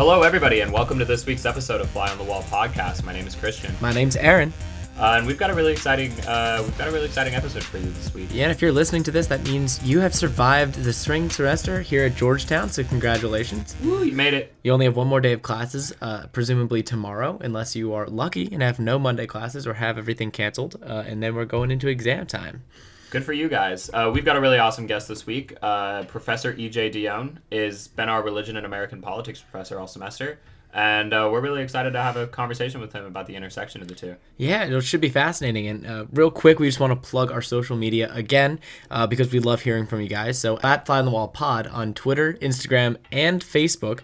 Hello, everybody, and welcome to this week's episode of Fly on the Wall podcast. My name is Christian, My name's Aaron. uh, and we've got a really exciting uh, we've got a really exciting episode for you this week. Yeah, and if you're listening to this, that means you have survived the spring semester here at Georgetown, so congratulations. Woo, you made it. You only have one more day of classes, uh, presumably tomorrow, unless you are lucky and have no Monday classes or have everything canceled, uh, and then we're going into exam time. Good for you guys. Uh, we've got a really awesome guest this week. Uh, professor E.J. Dionne is been our religion and American politics professor all semester, and uh, we're really excited to have a conversation with him about the intersection of the two. Yeah, it should be fascinating. And uh, real quick, we just want to plug our social media again uh, because we love hearing from you guys. So at Fly on the Wall Pod on Twitter, Instagram, and Facebook.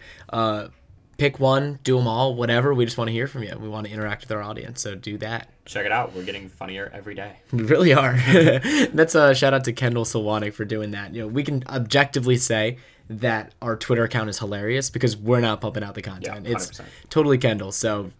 Pick one, do them all, whatever. We just want to hear from you. We want to interact with our audience, so do that. Check it out. We're getting funnier every day. We really are. That's a shout out to Kendall Silwanik for doing that. You know, we can objectively say that our Twitter account is hilarious because we're not pumping out the content. Yeah, it's 100%. totally Kendall. So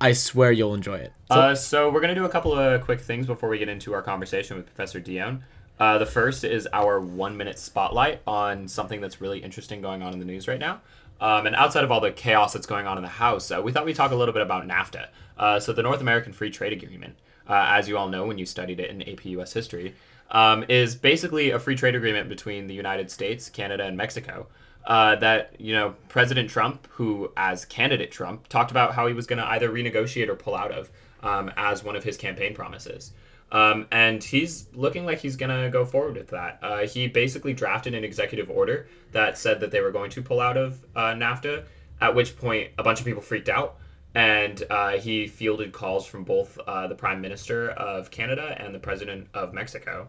I swear you'll enjoy it. So, Uh, so we're gonna do a couple of quick things before we get into our conversation with Professor Dionne. Uh, the first is our one-minute spotlight on something that's really interesting going on in the news right now. Um, and outside of all the chaos that's going on in the House, uh, we thought we'd talk a little bit about NAFTA. Uh, so the North American Free Trade Agreement, uh, as you all know when you studied it in AP US history, um, is basically a free trade agreement between the United States, Canada, and Mexico. Uh, that you know President Trump, who as candidate Trump talked about how he was going to either renegotiate or pull out of um, as one of his campaign promises. Um, and he's looking like he's going to go forward with that. Uh, he basically drafted an executive order that said that they were going to pull out of uh, NAFTA, at which point a bunch of people freaked out. And uh, he fielded calls from both uh, the Prime Minister of Canada and the President of Mexico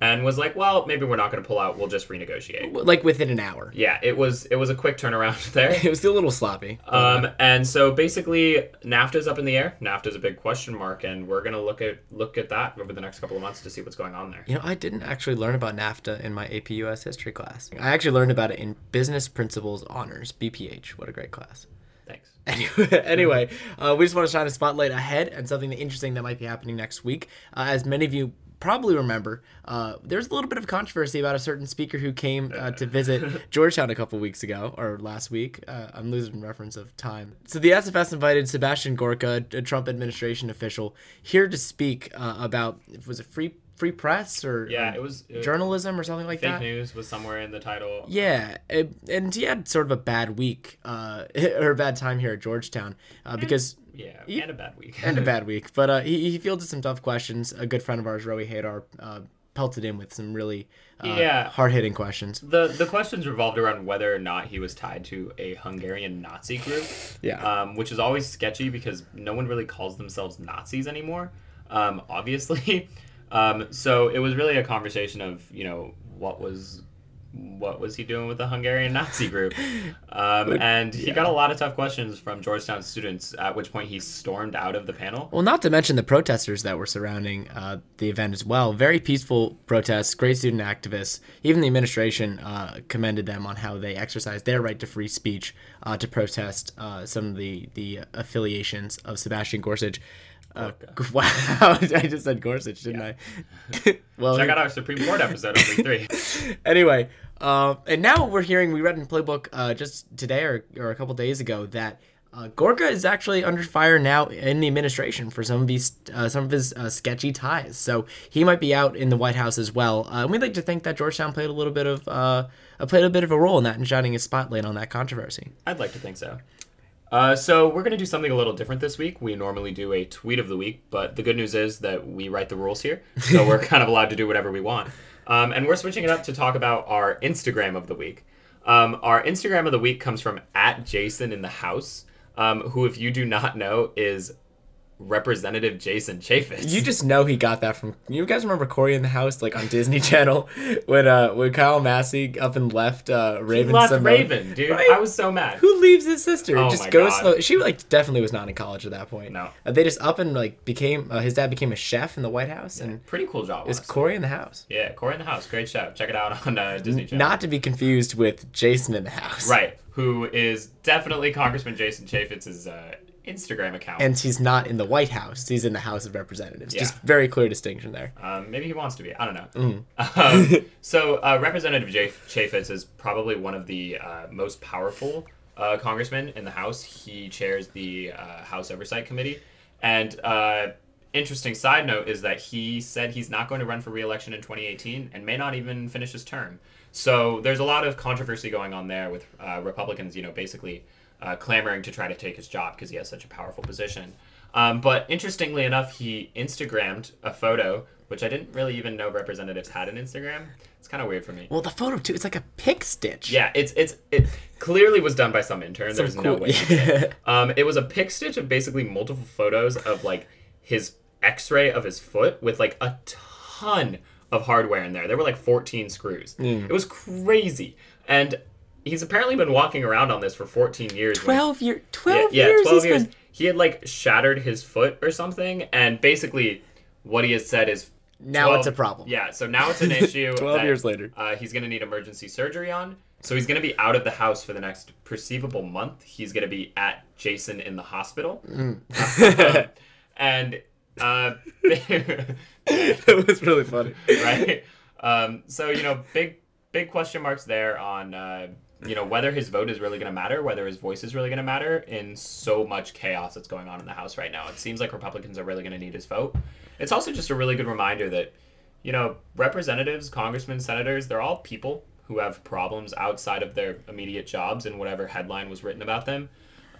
and was like, well, maybe we're not going to pull out. We'll just renegotiate. like within an hour. Yeah, it was it was a quick turnaround there. It was still a little sloppy. Um, and so basically, NAFTA's up in the air. NAFTA's a big question mark, and we're gonna look at look at that over the next couple of months to see what's going on there. You know, I didn't actually learn about NAFTA in my AP US history class. I actually learned about it in Business Principles Honors, BPH. What a great class. Thanks. Anyway, anyway uh, we just want to shine a spotlight ahead and something interesting that might be happening next week. Uh, as many of you probably remember, uh, there's a little bit of controversy about a certain speaker who came uh, to visit Georgetown a couple weeks ago or last week. Uh, I'm losing reference of time. So the SFS invited Sebastian Gorka, a Trump administration official, here to speak uh, about was it free free press or Yeah, it was uh, journalism or something like fake that. Fake news was somewhere in the title. Yeah, it, and he had sort of a bad week, uh, or a bad time here at Georgetown, uh, because Yeah, He- and a bad week. and a bad week. But uh, he he fielded some tough questions. A good friend of ours, Rowie Hadar, uh, pelted in with some really uh, Yeah. hard hitting questions. the the questions revolved around whether or not he was tied to a Hungarian Nazi group. Yeah. um, which is always sketchy because no one really calls themselves Nazis anymore, um, obviously. Um, so it was really a conversation of you know what was what was he doing with the Hungarian Nazi group, um, and he yeah. got a lot of tough questions from Georgetown students. At which point he stormed out of the panel. Well, not to mention the protesters that were surrounding uh, the event as well. Very peaceful protests, great student activists. Even the administration uh, commended them on how they exercised their right to free speech uh, to protest uh, some of the, the affiliations of Sebastian Gorsuch. Uh, wow, I just said Gorsuch, didn't I? well, Check out our Supreme Court episode of week three. anyway, uh, and now we're hearing we read in Playbook uh, just today or, or a couple days ago that uh, Gorka is actually under fire now in the administration for some of these uh, some of his uh, sketchy ties. So he might be out in the White House as well. Uh, and we'd like to think that Georgetown played a little bit of uh, played a bit of a role in that and shining a spotlight on that controversy. I'd like to think so. Uh, so we're gonna do something a little different this week. We normally do a tweet of the week, but the good news is that we write the rules here, so we're kind of allowed to do whatever we want. Um, and we're switching it up to talk about our Instagram of the week. Um, our Instagram of the week comes from at Jason in the house, um, who, if you do not know, is Representative Jason Chaffetz. You just know he got that from. You guys remember Cory in the House, like on Disney Channel, when uh when Kyle Massey up and left uh He Raven. left Simone? Raven, dude. Right? I was so mad. Who leaves his sister? Oh just my goes. God. Slow. She like definitely was not in college at that point. No. Uh, they just up and like became. Uh, his dad became a chef in the White House, and Pretty cool job. Was. It's. Cory in the House. Yeah, Cory in the house. Great show. Check it out on uh, Disney Channel. Not to be confused with Jason in the House. Right, who is definitely Congressman Jason Chaffetz's uh, Instagram account. And he's not in the White House. He's in the House of Representatives. Just very clear distinction there. um, maybe he wants to be. I don't know. Mm. Um, so, uh, Representative Jay Chaffetz is probably one of the uh, most powerful uh, congressman in the House. He chairs the uh, House Oversight Committee. And uh, interesting side note is that he said he's not going to run for re-election in 2018 and may not even finish his term. So there's a lot of controversy going on there with uh, Republicans, you know, basically uh, clamoring to try to take his job because he has such a powerful position. Um, but interestingly enough, he Instagrammed a photo, which I didn't really even know representatives had an Instagram. It's kind of weird for me. Well, the photo too, it's like a pick stitch. Yeah, it's it's it clearly was done by some intern. There's no cool- way. Um, it was a pic stitch of basically multiple photos of like his X-ray of his foot with like a ton of hardware in there. There were like 14 screws. Hmm. It was crazy, and he's apparently been walking around on this for 14 years. Twelve year, yeah, twelve yeah, years. 12 he's years. been- He had like shattered his foot or something, and basically what he has said is Now it's a problem. Yeah, so now it's an issue. 12 that, years later. uh, he's going to need emergency surgery on. So he's going to be out of the house for the next perceivable month. He's going to be at Jason in the hospital, Mm. and uh, it was really funny. right. Um, so you know, big big question marks there on uh, you know whether his vote is really going to matter, whether his voice is really going to matter in so much chaos that's going on in the House right now. It seems like Republicans are really going to need his vote. It's also just a really good reminder that you know representatives, congressmen, senators, they're all people who have problems outside of their immediate jobs and whatever headline was written about them.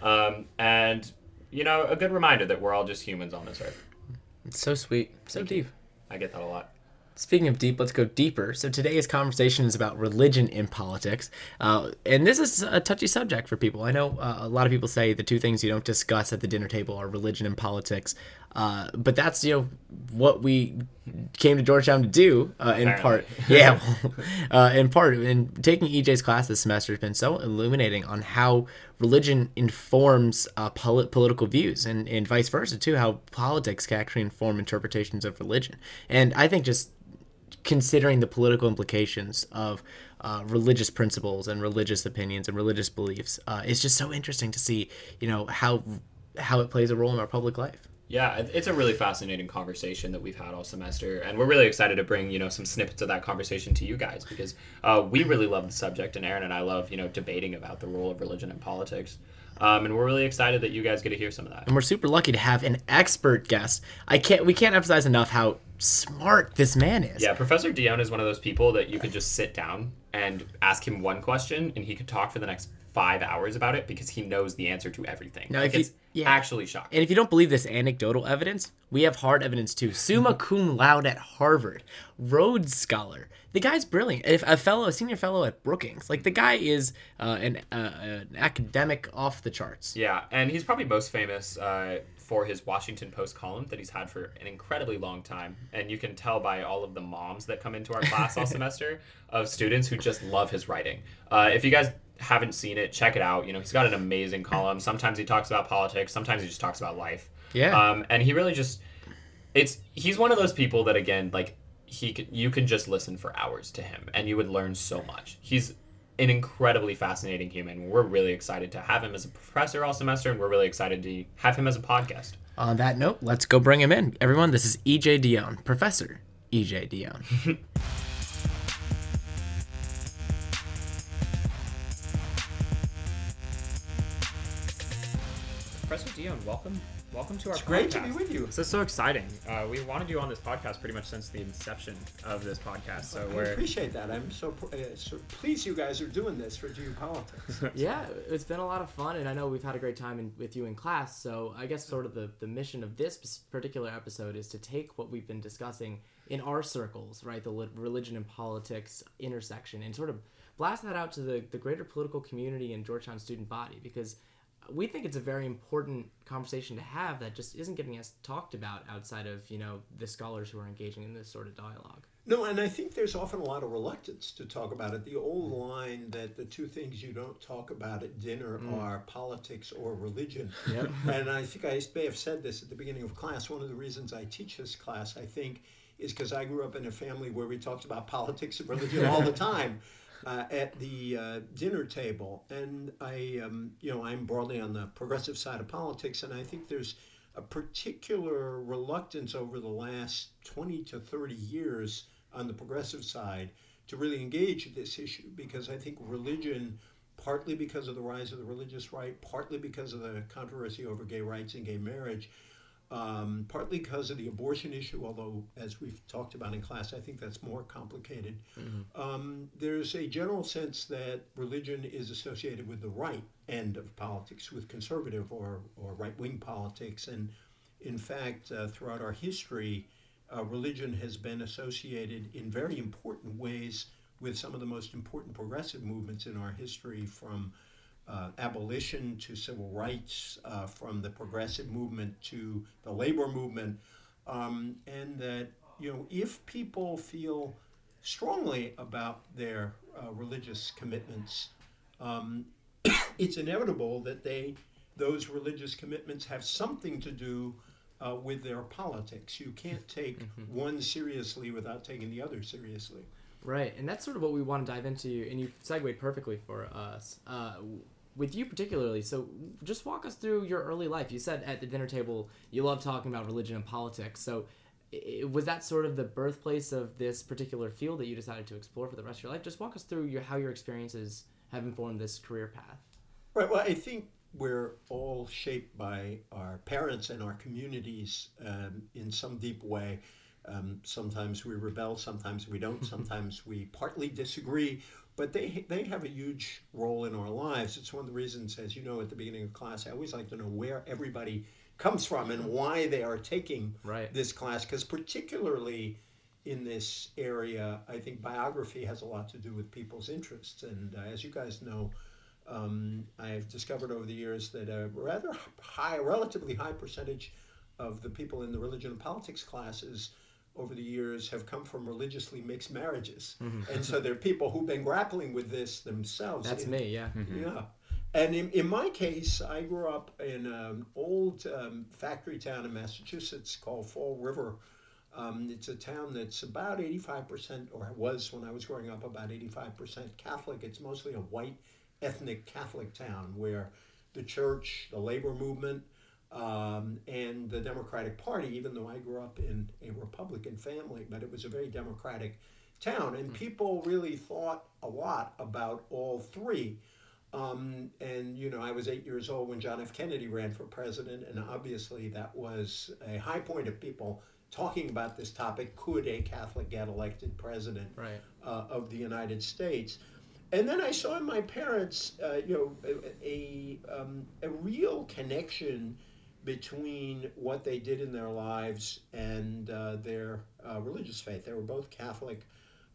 Um, and you know, a good reminder that we're all just humans on this earth. It's so sweet, so deep. I get that a lot. Speaking of deep, let's go deeper. So today's conversation is about religion in politics, uh, and this is a touchy subject for people. I know uh, a lot of people say the two things you don't discuss at the dinner table are religion and politics, uh, but that's you know what we came to Georgetown to do uh, in part. Yeah, uh, in part. And taking EJ's class this semester has been so illuminating on how religion informs uh, poli- political views, and, and vice versa too. How politics can actually inform interpretations of religion, and I think just considering the political implications of uh, religious principles and religious opinions and religious beliefs, uh, it's just so interesting to see, you know, how how it plays a role in our public life. Yeah, it's a really fascinating conversation that we've had all semester, and we're really excited to bring you know some snippets of that conversation to you guys because uh, we really love the subject, and Aaron and I love you know debating about the role of religion in politics, um, and we're really excited that you guys get to hear some of that. And we're super lucky to have an expert guest. I can't we can't emphasize enough how smart this man is. Yeah, Professor Dionne is one of those people that you could just sit down and ask him one question, and he could talk for the next five hours about it because he knows the answer to everything. Now, like, if you- yeah. actually shocking. And if you don't believe this anecdotal evidence, we have hard evidence too. Summa cum laude at Harvard, Rhodes Scholar. The guy's brilliant. If a fellow, a senior fellow at Brookings, like the guy is uh, an, uh, an academic off the charts. Yeah, and he's probably most famous uh, for his Washington Post column that he's had for an incredibly long time. And you can tell by all of the moms that come into our class all semester of students who just love his writing. Uh, if you guys haven't seen it, check it out. You know, he's got an amazing column. Sometimes he talks about politics, sometimes he just talks about life. Yeah. Um, and he really just, it's, he's one of those people that, again, like, he could, you can just listen for hours to him and you would learn so much. He's an incredibly fascinating human. We're really excited to have him as a professor all semester, and we're really excited to have him as a podcast. On that note, let's go bring him in. Everyone, this is EJ Dionne, Professor EJ Dionne. Professor Dionne, welcome, welcome to our. It's great to be with you. This is so exciting. Uh, we wanted you on this podcast pretty much since the inception of this podcast. So I we're appreciate that. I'm so, pr- uh, so pleased you guys are doing this for geopolitics. Yeah, it's been a lot of fun, and I know we've had a great time in, with you in class. So I guess sort of the, the mission of this particular episode is to take what we've been discussing in our circles, right, the religion and politics intersection, and sort of blast that out to the, the greater political community and Georgetown student body because we think it's a very important conversation to have that just isn't getting us talked about outside of you know the scholars who are engaging in this sort of dialogue. no, and I think there's often a lot of reluctance to talk about it. The old line that the two things you don't talk about at dinner mm. are politics or religion. Yep. and I think I may have said this at the beginning of class. One of the reasons I teach this class, I think, is because I grew up in a family where we talked about politics and religion all the time. Uh, at the uh, dinner table, and I, um, you know, I'm broadly on the progressive side of politics, and I think there's a particular reluctance over the last 20 to 30 years on the progressive side to really engage this issue because I think religion partly because of the rise of the religious right, partly because of the controversy over gay rights and gay marriage, um, partly because of the abortion issue, although, as we've talked about in class, I think that's more complicated. Mm-hmm. Um, there's a general sense that religion is associated with the right end of politics, with conservative or, or right wing politics. And in fact, uh, throughout our history, uh, religion has been associated in very important ways with some of the most important progressive movements in our history, from uh, abolition to civil rights, uh, from the progressive movement to the labor movement, um, and that you know if people feel strongly about their uh, religious commitments, um, it's inevitable that they those religious commitments have something to do uh, with their politics. You can't take mm-hmm. one seriously without taking the other seriously. Right, and that's sort of what we want to dive into, and you segued perfectly for us. Uh, with you particularly, so just walk us through your early life. You said at the dinner table you love talking about religion and politics. So, was that sort of the birthplace of this particular field that you decided to explore for the rest of your life? Just walk us through your how your experiences have informed this career path. Right. Well, I think we're all shaped by our parents and our communities um, in some deep way. Um, sometimes we rebel, sometimes we don't, sometimes we partly disagree, but they, they have a huge role in our lives. It's one of the reasons, as you know, at the beginning of class, I always like to know where everybody comes from and why they are taking right. this class, because particularly in this area, I think biography has a lot to do with people's interests. And uh, as you guys know, um, I've discovered over the years that a rather high, relatively high percentage of the people in the religion and politics classes over the years have come from religiously mixed marriages. Mm-hmm. And so there are people who've been grappling with this themselves. That's in, me, yeah. Mm-hmm. Yeah. And in, in my case, I grew up in an old um, factory town in Massachusetts called Fall River. Um, it's a town that's about 85%, or was when I was growing up, about 85% Catholic. It's mostly a white ethnic Catholic town where the church, the labor movement, um, and the Democratic Party, even though I grew up in a Republican family, but it was a very Democratic town. And hmm. people really thought a lot about all three. Um, and, you know, I was eight years old when John F. Kennedy ran for president, and obviously that was a high point of people talking about this topic could a Catholic get elected president right. uh, of the United States? And then I saw in my parents, uh, you know, a, a, um, a real connection between what they did in their lives and uh, their uh, religious faith. They were both Catholic.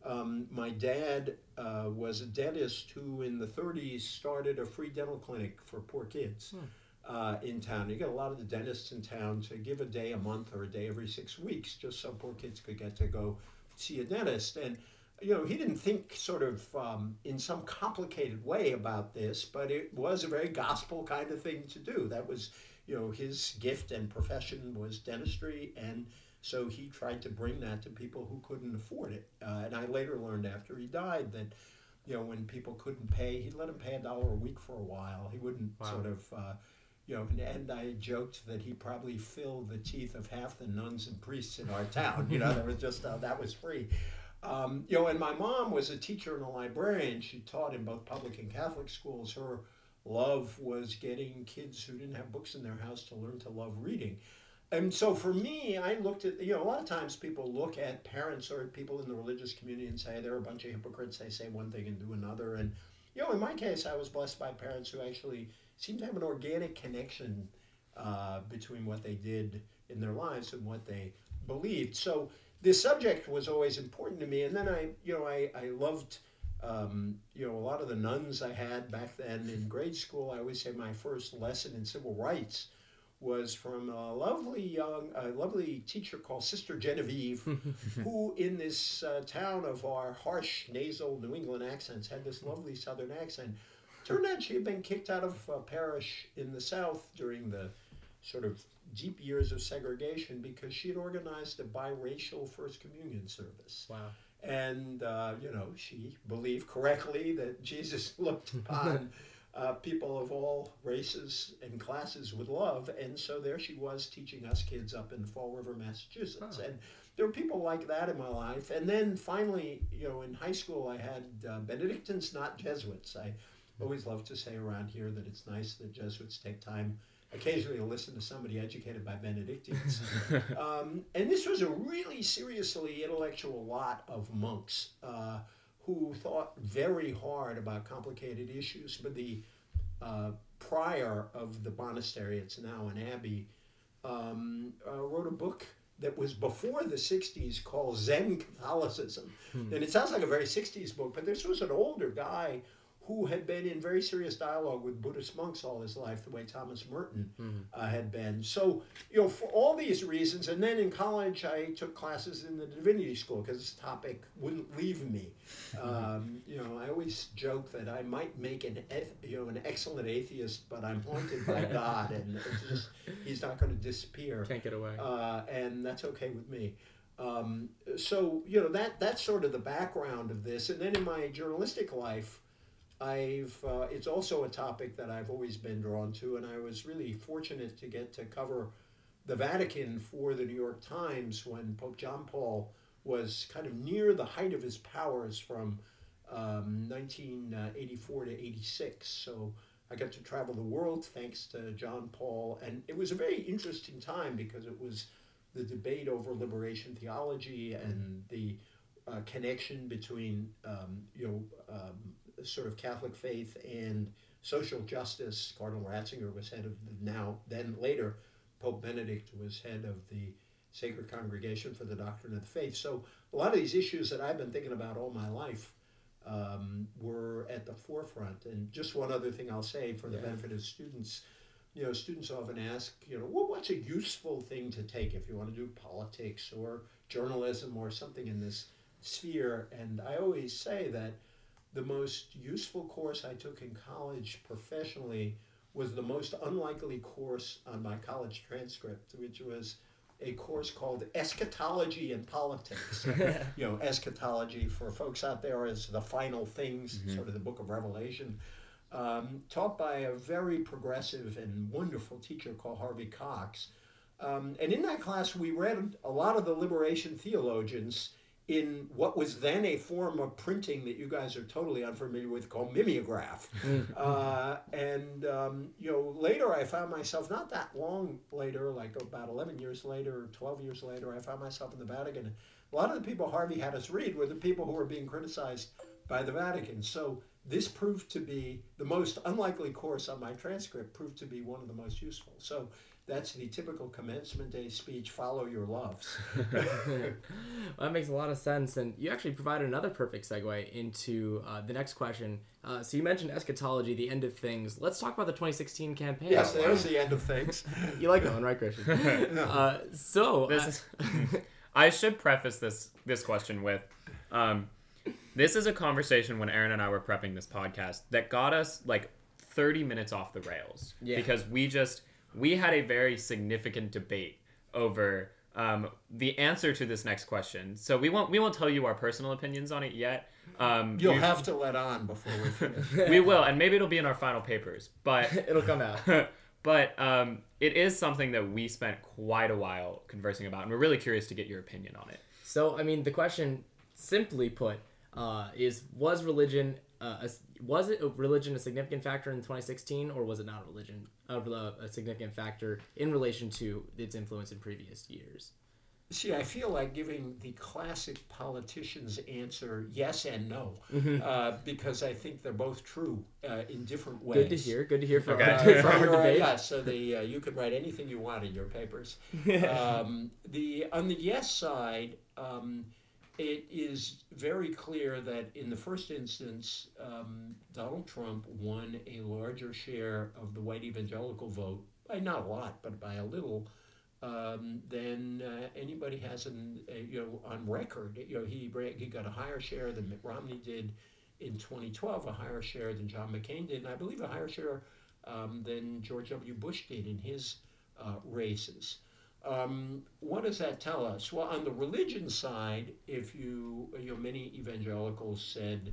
Um, my dad uh, was a dentist who, in the 30s, started a free dental clinic for poor kids hmm. Uh, in town. You get a lot of the dentists in town to give a day a month or a day every six weeks just so poor kids could get to go see a dentist. And you know, he didn't think sort of um, in some complicated way about this, but it was a very gospel kind of thing to do. That was you know, his gift and profession was dentistry, and so he tried to bring that to people who couldn't afford it. Uh, and I later learned after he died that, you know, when people couldn't pay, he'd let them pay a dollar a week for a while. He wouldn't wow. sort of, uh, you know, and, and, I joked that he probably filled the teeth of half the nuns and priests in our town. You know, that was just uh, that was free. Um, you know, and my mom was a teacher and a librarian. She taught in both public and Catholic schools. Her love was getting kids who didn't have books in their house to learn to love reading. And so for me, I looked at, you know, a lot of times people look at parents or people in the religious community and say they're a bunch of hypocrites. They say one thing and do another. And, you know, in my case, I was blessed by parents who actually seemed to have an organic connection uh, between what they did in their lives and what they believed. So this subject was always important to me. And then I, you know, I, I loved um, you know, a lot of the nuns I had back then in grade school, I always say my first lesson in civil rights was from a lovely young, a lovely teacher called Sister Genevieve, who in this uh, town of our harsh nasal New England accents had this lovely Southern accent. Turned out she had been kicked out of a parish in the South during the sort of deep years of segregation because she had organized a biracial First Communion service. Wow and uh, you know she believed correctly that Jesus looked upon uh, people of all races and classes with love, and so there she was teaching us kids up in Fall River, Massachusetts, oh. and there were people like that in my life. And then finally, you know, in high school, I had uh, Benedictines, not Jesuits. I always love to say around here that it's nice that Jesuits take time occasionally listen to somebody educated by Benedictines. um, and this was a really seriously intellectual lot of monks uh, who thought very hard about complicated issues. But the uh, prior of the monastery, it's now an abbey, um, uh, wrote a book that was before the 60s called Zen Catholicism. Hmm. And it sounds like a very 60s book, but this was an older guy who had been in very serious dialogue with Buddhist monks all his life, the way Thomas Merton mm-hmm. uh, had been. So, you know, for all these reasons, and then in college I took classes in the divinity school because this topic wouldn't leave me. Um, you know, I always joke that I might make an you know an excellent atheist, but I'm haunted by God, and it's just He's not going to disappear. Can't get away. Uh, and that's okay with me. Um, so you know that that's sort of the background of this, and then in my journalistic life. I've uh, it's also a topic that I've always been drawn to, and I was really fortunate to get to cover the Vatican for the New York Times when Pope John Paul was kind of near the height of his powers from um, 1984 to 86. So I got to travel the world thanks to John Paul, and it was a very interesting time because it was the debate over liberation theology and the uh, connection between um, you know um, sort of Catholic faith and social justice. Cardinal Ratzinger was head of the now, then later, Pope Benedict was head of the Sacred Congregation for the Doctrine of the Faith. So a lot of these issues that I've been thinking about all my life um, were at the forefront. And just one other thing I'll say for the yeah. benefit of students. You know, students often ask, you know, well, what's a useful thing to take if you want to do politics or journalism or something in this sphere? And I always say that the most useful course I took in college professionally was the most unlikely course on my college transcript, which was a course called Eschatology and Politics. you know, eschatology for folks out there is the final things, mm-hmm. sort of the book of Revelation, um, taught by a very progressive and wonderful teacher called Harvey Cox. Um, and in that class, we read a lot of the liberation theologians in what was then a form of printing that you guys are totally unfamiliar with called mimeograph. Mm. uh, and, um, you know, later I found myself, not that long later, like about 11 years later or 12 years later, I found myself in the Vatican. A lot of the people Harvey had us read were the people who were being criticized by the Vatican. So this proved to be the most unlikely course on my transcript, proved to be one of the most useful. So that's the typical commencement day speech follow your loves. Well, that makes a lot of sense and you actually provided another perfect segue into uh, the next question. Uh, so you mentioned eschatology the end of things. Let's talk about the 2016 campaign. Yes there's the end of things. You like that one right christian? No. uh, so this is, i should preface this this question with um, this is a conversation when aaron and i were prepping this podcast that got us like 30 minutes off the rails. Yeah. because we just we had a very significant debate over um, the answer to this next question. So we won't we won't tell you our personal opinions on it yet. Um, You'll have to let on before we finish. we will, and maybe it'll be in our final papers, but it'll come out. but um, it is something that we spent quite a while conversing about, and we're really curious to get your opinion on it. So, I mean, the question, simply put, uh, is was religion uh, a, was it a religion a significant factor in 2016, or was it not a religion a, a significant factor in relation to its influence in previous years? See, I feel like giving the classic politician's answer yes and no, mm-hmm. uh, because I think they're both true uh, in different ways. Good to hear. Good to hear from, okay. uh, from our debate. Yeah, so the uh, you can write anything you want in your papers. um, the on the yes side. Um, it is very clear that in the first instance, um, Donald Trump won a larger share of the white evangelical vote by not a lot, but by a little, um, than uh, anybody has in, uh, you know on record. You know he he got a higher share than Mitt Romney did in 2012, a higher share than John McCain did, and I believe a higher share um, than George W. Bush did in his uh, races. Um, what does that tell us? Well, on the religion side, if you, you know, many evangelicals said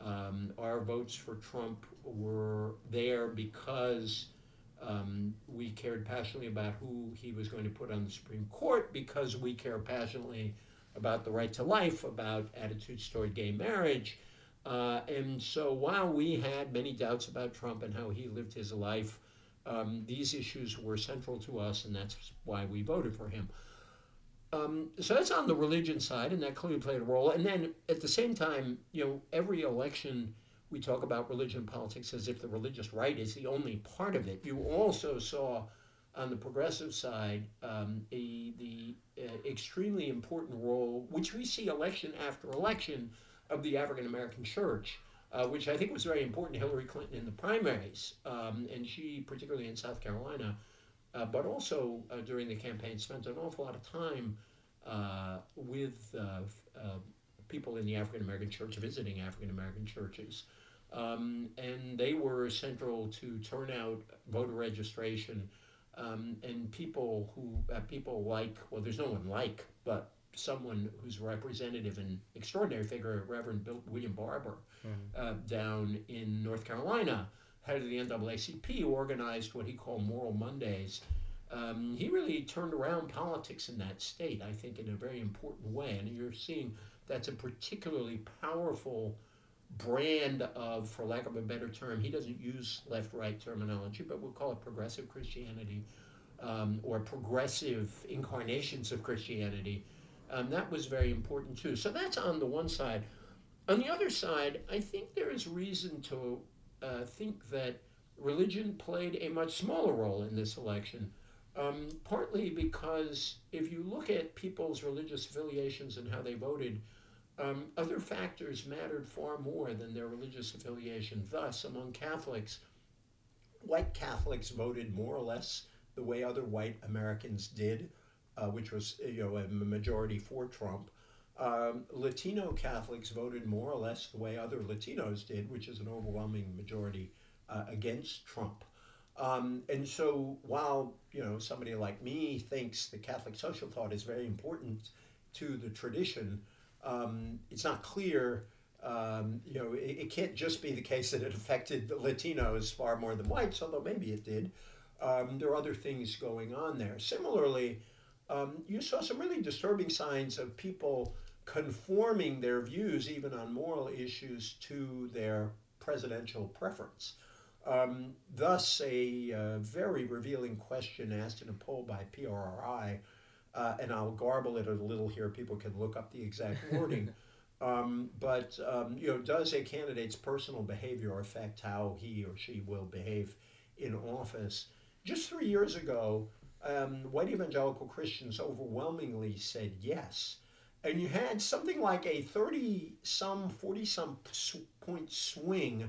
um, our votes for Trump were there because um, we cared passionately about who he was going to put on the Supreme Court, because we care passionately about the right to life, about attitudes toward gay marriage. Uh, and so while we had many doubts about Trump and how he lived his life, um, these issues were central to us, and that's why we voted for him. Um, so that's on the religion side, and that clearly played a role. And then at the same time, you know, every election we talk about religion and politics as if the religious right is the only part of it. You also saw on the progressive side um, a, the uh, extremely important role, which we see election after election, of the African American church. Uh, which I think was very important to Hillary Clinton in the primaries, um, and she, particularly in South Carolina, uh, but also uh, during the campaign, spent an awful lot of time uh, with uh, uh, people in the African American church, visiting African American churches. Um, and they were central to turnout, voter registration, um, and people who people like well, there's no one like, but someone who's representative and extraordinary figure, Reverend Bill, William Barber, mm-hmm. down in North Carolina, head of the NAACP, organized what he called Moral Mondays. Um, he really turned around politics in that state, I think, in a very important way. And you're seeing that's a particularly powerful brand of, for lack of a better term, he doesn't use left right terminology, but we'll call it progressive Christianity um, or progressive incarnations of Christianity. Um, that was very important too. So that's on the one side. On the other side, I think there is reason to uh, think that religion played a much smaller role in this election. Um, partly because if you look at people's religious affiliations and how they voted, um, other factors mattered far more than their religious affiliation. Thus, among Catholics, white Catholics voted more or less the way other white Americans did, uh, which was you know a majority for Trump. Um, Latino Catholics voted more or less the way other Latinos did, which is an overwhelming majority uh, against Trump. Um, and so, while you know somebody like me thinks the Catholic social thought is very important to the tradition, um, it's not clear. Um, you know, it, it, can't just be the case that it affected Latinos far more than whites, although maybe it did. Um, there are other things going on there. Similarly, um, you saw some really disturbing signs of people conforming their views, even on moral issues, to their presidential preference. Um, thus, a uh, very revealing question asked in a poll by PRRI, uh, and I'll garble it a little here. People can look up the exact wording. um, but um, you know, does a candidate's personal behavior affect how he or she will behave in office? Just three years ago, um, white evangelical Christians overwhelmingly said yes. And you had something like a 30 some, 40 some point swing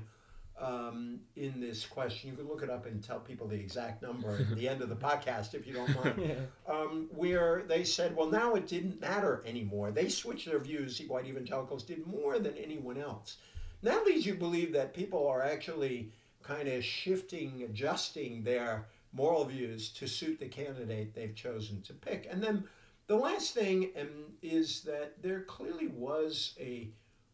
um, in this question. You could look it up and tell people the exact number at the end of the podcast if you don't mind. yeah. um, where they said, well, now it didn't matter anymore. They switched their views. White evangelicals did more than anyone else. That leads you to believe that people are actually kind of shifting, adjusting their moral views to suit the candidate they've chosen to pick. And then the last thing um, is that there clearly was a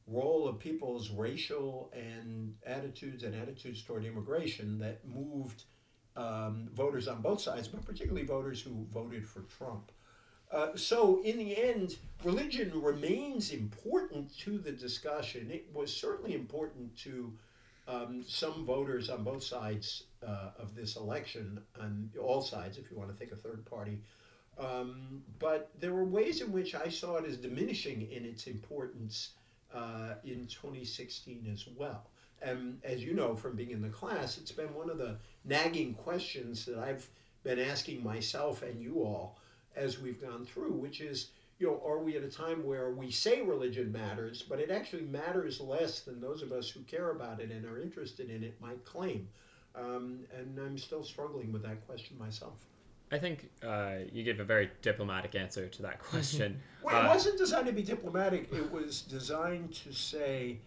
role of people's racial and attitudes and attitudes toward immigration that moved um, voters on both sides, but particularly voters who voted for Trump. Uh, so, in the end, religion remains important to the discussion. It was certainly important to um, some voters on both sides uh, of this election, on all sides, if you want to think a third party. Um, but there were ways in which I saw it as diminishing in its importance uh, in 2016 as well. And as you know from being in the class, it's been one of the nagging questions that I've been asking myself and you all as we've gone through, which is you know, are we at a time where we say religion matters, but it actually matters less than those of us who care about it and are interested in it might claim? Um, and I'm still struggling with that question myself. I think uh, you gave a very diplomatic answer to that question. well, it uh, wasn't designed to be diplomatic. It was designed to say,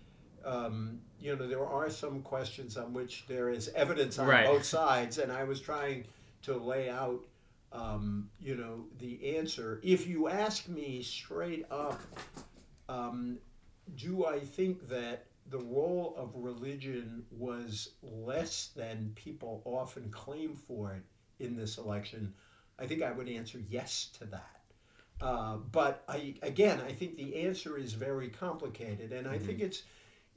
um, you know, there are some questions on which there is evidence on right. both sides, and I was trying to lay out um, you know, the answer. If you ask me straight up, um, do I think that the role of religion was less than people often claim for it in this election? I think I would answer yes to that. Uh, but I again, I think the answer is very complicated, and I mm-hmm. think it's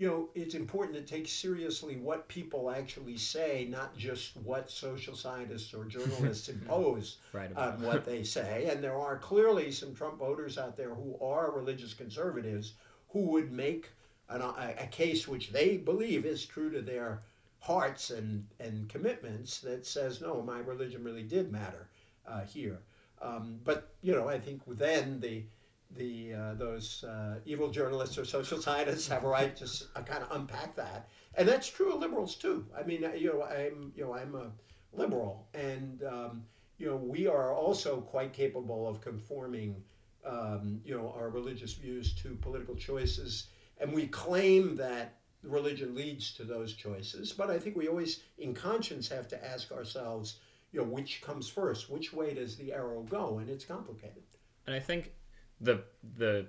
you know, it's important to take seriously what people actually say, not just what social scientists or journalists impose Right. on what they say. And there are clearly some Trump voters out there who are religious conservatives who would make an, a, a case which they believe is true to their hearts and, and commitments that says, no, my religion really did matter uh, here. Um, but, you know, I think then the the uh, those uh, evil journalists or social scientists have a right to s- uh, kind of unpack that, and that's true of liberals too. I mean, uh, you know, I'm you know I'm a liberal, and um, you know we are also quite capable of conforming, um, you know, our religious views to political choices, and we claim that religion leads to those choices. But I think we always, in conscience, have to ask ourselves, you know, which comes first? Which way does the arrow go? And it's complicated. And I think the the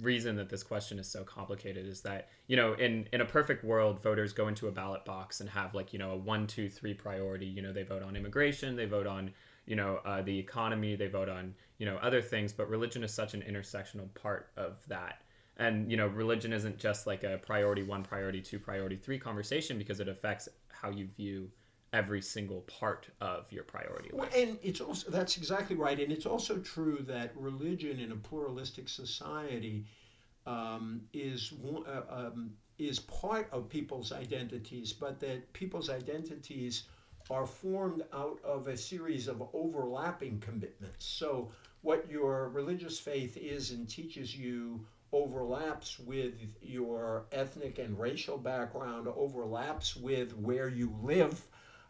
reason that this question is so complicated is that you know in in a perfect world voters go into a ballot box and have like you know a one two three priority. You know they vote on immigration they vote on you know uh, the economy they vote on you know other things but religion is such an intersectional part of that. And you know religion isn't just like a priority one priority two priority three conversation because it affects how you view every single part of your priority Well, list. and it's also that's exactly right, and it's also true that religion in a pluralistic society um, is uh, um, is part of people's identities, but that people's identities are formed out of a series of overlapping commitments. So, what your religious faith is and teaches you overlaps with your ethnic and racial background, overlaps with where you live.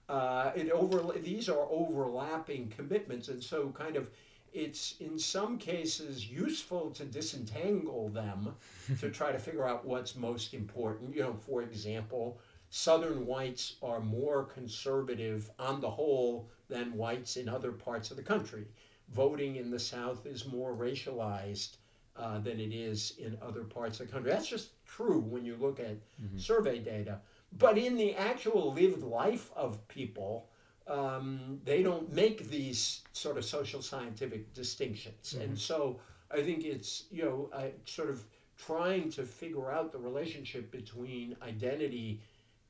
Uh, it over these are overlapping commitments, and so kind of it's in some cases useful to disentangle them to try to figure out what's most important. You know, for example, Southern whites are more conservative on the whole than whites in other parts of the country. Voting in the South is more racialized uh, than it is in other parts of the country. That's just true when you look at survey data. But in the actual lived life of people, um, they don't make these sort of social scientific distinctions. And so I think it's, you know, I sort of trying to figure out the relationship between identity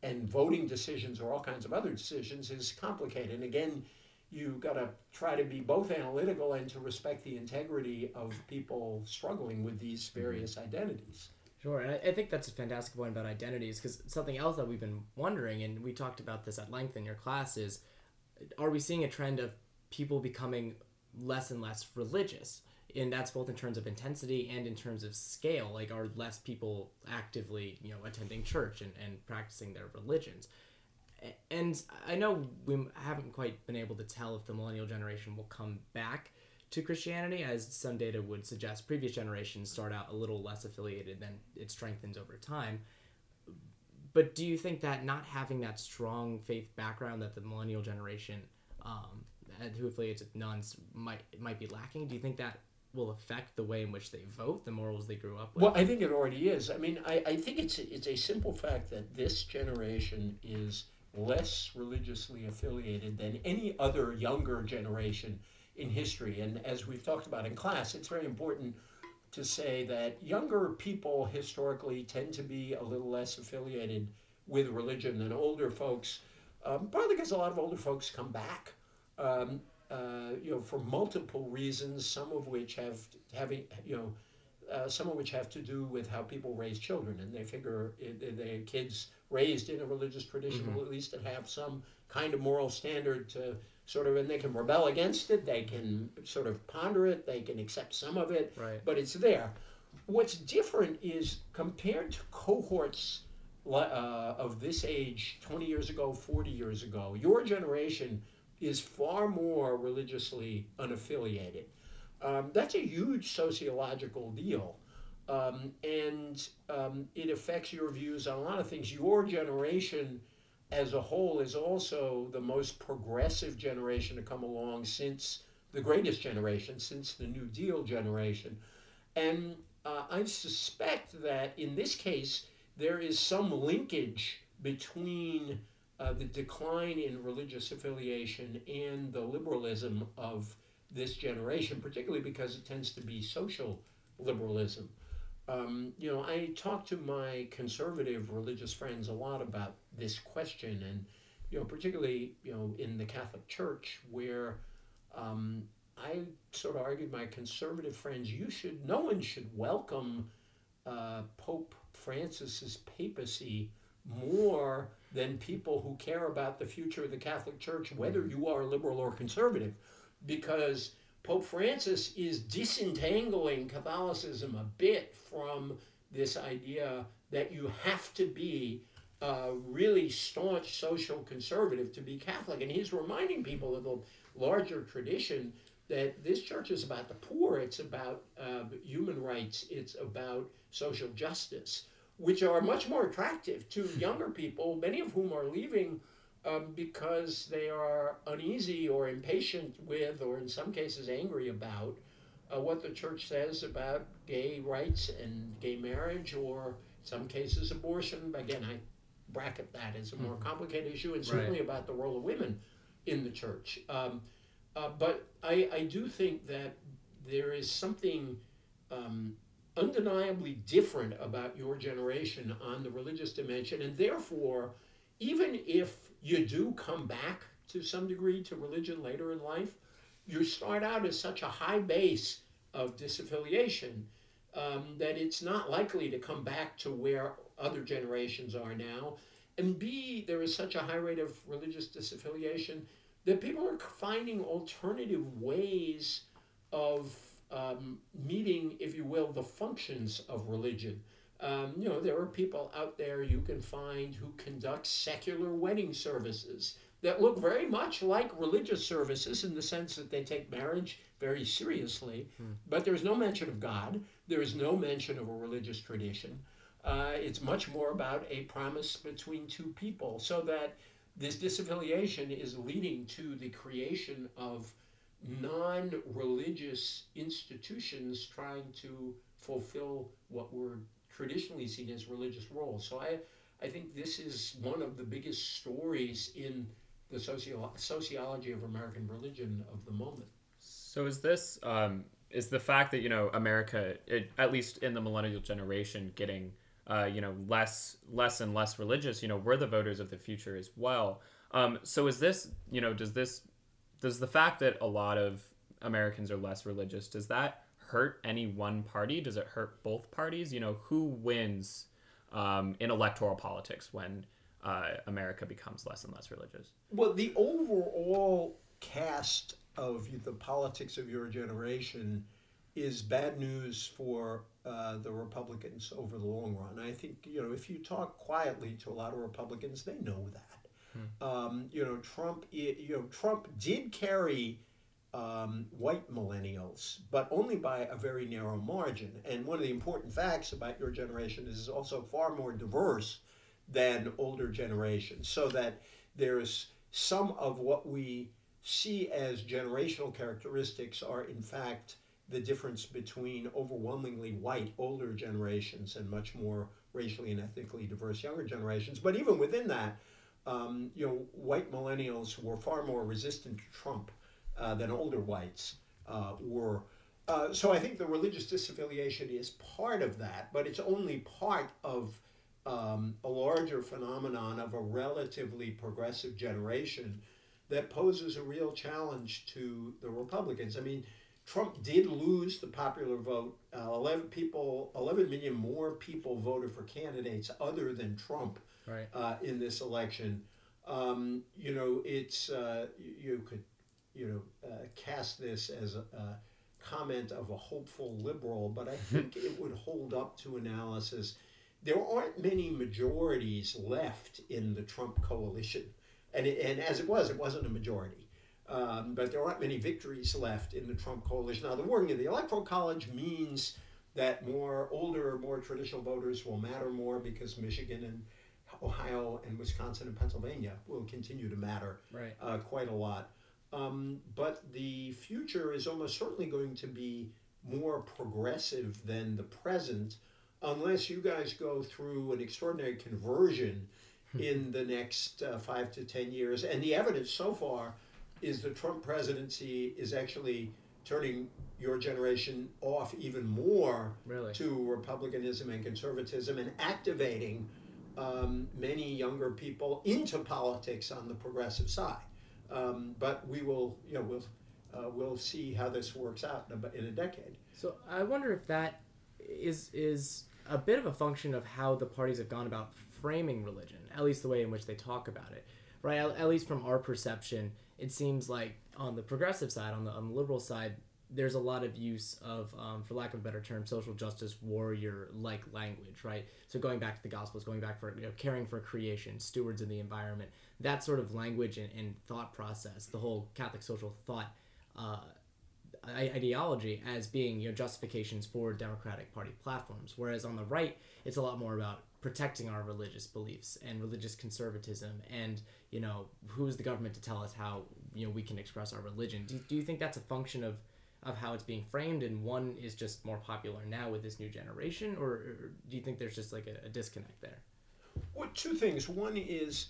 and voting decisions or all kinds of other decisions is complicated. And again, you got to try to be both analytical and to respect the integrity of people struggling with these various identities. Sure, and I, I think that's a fantastic point about identities because something else that we've been wondering, and we talked about this at length in your class, is are we seeing a trend of people becoming less and less religious? And that's both in terms of intensity and in terms of scale. Like, are less people actively, you know, attending church and, and practicing their religions? And I know we haven't quite been able to tell if the millennial generation will come back to Christianity, as some data would suggest. Previous generations start out a little less affiliated, then it strengthens over time. But do you think that not having that strong faith background that the millennial generation, um, who affiliates with nones, might might be lacking? Do you think that will affect the way in which they vote, the morals they grew up with? Well, I think it already is. I mean, I, I think it's it's a simple fact that this generation is less religiously affiliated than any other younger generation in history. And as we've talked about in class, it's very important to say that younger people historically tend to be a little less affiliated with religion than older folks, um, partly because a lot of older folks come back. Um, uh, you know, for multiple reasons, some of which have having you know uh, some of which have to do with how people raise children, and they figure it, their kids raised in a religious tradition will at least have some kind of moral standard to sort of, and they can rebel against it, they can sort of ponder it, they can accept some of it, Right. but it's there. What's different is compared to cohorts uh, of this age 20 years ago, 40 years ago, your generation is far more religiously unaffiliated. Um, that's a huge sociological deal. Um, and um, it affects your views on a lot of things. Your generation as a whole is also the most progressive generation to come along since the greatest generation, since the New Deal generation. And uh, I suspect that in this case, there is some linkage between uh, the decline in religious affiliation and the liberalism of this generation, particularly because it tends to be social liberalism. Um, you know, I talk to my conservative religious friends a lot about this question, and you know, particularly you know in the Catholic Church, where um, I sort of argued my conservative friends, you should, no one should welcome uh, Pope Francis's papacy more than people who care about the future of the Catholic Church, whether you are liberal or conservative, because Pope Francis is disentangling Catholicism a bit from this idea that you have to be a really staunch social conservative to be Catholic. And he's reminding people of the larger tradition that this church is about the poor, it's about uh, human rights, it's about social justice, which are much more attractive to younger people, many of whom are leaving um, because they are uneasy or impatient with, or in some cases angry about, uh, what the church says about gay rights and gay marriage, or in some cases abortion. Again, I bracket that as a more complicated issue, and certainly Right. about the role of women in the church. Um, uh, but I, I do think that there is something um, undeniably different about your generation on the religious dimension, and therefore, even if you do come back to some degree to religion later in life, you start out as such a high base of disaffiliation um, that it's not likely to come back to where other generations are now. And B, there is such a high rate of religious disaffiliation that people are finding alternative ways of um, meeting, if you will, the functions of religion. Um, you know, there are people out there you can find who conduct secular wedding services that look very much like religious services in the sense that they take marriage very seriously, but there's no mention of God, there is no mention of a religious tradition. Uh, it's much more about a promise between two people, so that this disaffiliation is leading to the creation of non religious institutions trying to fulfill what were traditionally seen as religious roles. So I, I think this is one of the biggest stories in the socio- sociology of American religion of the moment. So is this um, is the fact that you know America, it, at least in the millennial generation, getting uh, you know less less and less religious? You know, we're the voters of the future as well. Um, so is this you know does this does the fact that a lot of Americans are less religious does that hurt any one party? Does it hurt both parties? You know, who wins um, in electoral politics when uh, America becomes less and less religious? Well, the overall cast of the politics of your generation is bad news for uh, the Republicans over the long run. I think you know if you talk quietly to a lot of Republicans, they know that. Um, you know, Trump. You know, Trump did carry um, white millennials, but only by a very narrow margin. And one of the important facts about your generation is it's also far more diverse than older generations, so that there's some of what we see as generational characteristics are in fact the difference between overwhelmingly white older generations and much more racially and ethnically diverse younger generations. But even within that, um, you know, white millennials were far more resistant to Trump uh, than older whites uh, were. Uh, so I think the religious disaffiliation is part of that, but it's only part of um, a larger phenomenon of a relatively progressive generation that poses a real challenge to the Republicans. I mean, Trump did lose the popular vote. Uh, Eleven people, eleven million more people voted for candidates other than Trump Right. uh, in this election. Um, you know, it's uh, you could, you know, uh, cast this as a, a comment of a hopeful liberal, but I think it would hold up to analysis. There aren't many majorities left in the Trump coalition, and it, and as it was, it wasn't a majority. Um, but there aren't many victories left in the Trump coalition. Now, the wording of the Electoral College means that more older, or more traditional voters will matter more because Michigan and Ohio and Wisconsin and Pennsylvania will continue to matter Right. uh, quite a lot. Um, but the future is almost certainly going to be more progressive than the present, unless you guys go through an extraordinary conversion in the next uh, five to ten years. And the evidence so far is the Trump presidency is actually turning your generation off even more Really? to republicanism and conservatism and activating um, many younger people into politics on the progressive side. Um, but we will, you know, we'll uh, we'll see how this works out in a, in a decade. So I wonder if that is is a bit of a function of how the parties have gone about framing religion, at least the way in which they talk about it, right? At, at least from our perception, it seems like on the progressive side, on the, on the liberal side, there's a lot of use of, um, for lack of a better term, social justice warrior like language, right? So going back to the Gospels, going back for you know, caring for creation, stewards of the environment, that sort of language and, and thought process, the whole Catholic social thought uh, ideology as being you know justifications for Democratic Party platforms. Whereas on the right, it's a lot more about protecting our religious beliefs and religious conservatism and you know who's the government to tell us how you know we can express our religion do, do you think that's a function of of how it's being framed and one is just more popular now with this new generation or, or do you think there's just like a, a disconnect there Well, two things. One is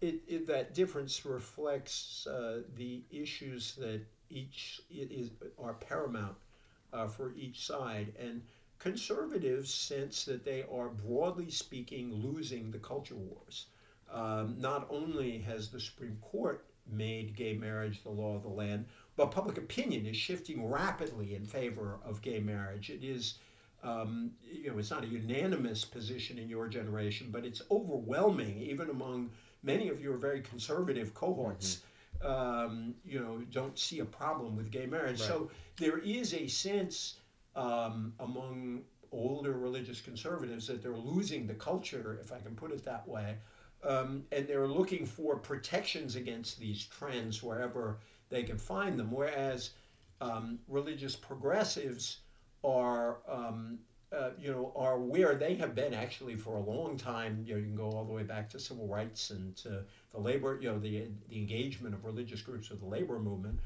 it, it that difference reflects uh, the issues that each is are paramount uh, for each side, and conservatives sense that they are broadly speaking losing the culture wars. Um, not only has the Supreme Court made gay marriage the law of the land, but public opinion is shifting rapidly in favor of gay marriage. It is um, you know, it's not a unanimous position in your generation, but it's overwhelming, even among many of your very conservative cohorts. Um, you know, don't see a problem with gay marriage. So there is a sense um, among older religious conservatives that they're losing the culture, if I can put it that way, um, and they're looking for protections against these trends wherever they can find them. Whereas um, religious progressives are um, uh, you know are where they have been actually for a long time. You know, you can go all the way back to civil rights and to the labor. You know, the the engagement of religious groups with the labor movement.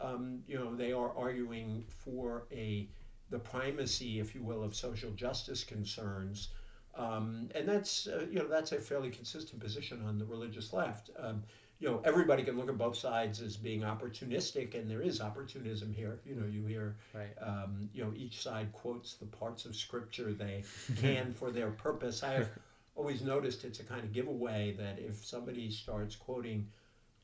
Um, you know, they are arguing for a the primacy, if you will, of social justice concerns. Um, and that's uh, you know that's a fairly consistent position on the religious left. Um, you know everybody can look at both sides as being opportunistic, and there is opportunism here. You know you hear right um, you know each side quotes the parts of scripture they can for their purpose. I've always noticed it's a kind of giveaway that if somebody starts quoting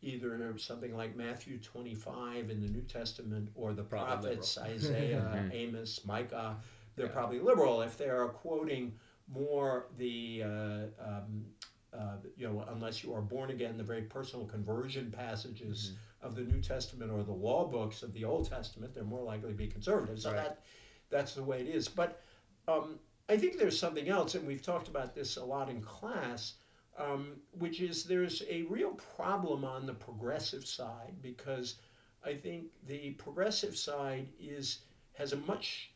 either something like Matthew 25 in the New Testament or the Probably prophets Isaiah, Amos, Micah, they're Yeah. probably liberal. If they're quoting more the uh, um, uh, you know, unless you are born again, the very personal conversion passages of the New Testament or the law books of the Old Testament, they're more likely to be conservative. So Right. that that's the way it is. But um, I think there's something else, and we've talked about this a lot in class, um, which is there's a real problem on the progressive side because I think the progressive side is has a much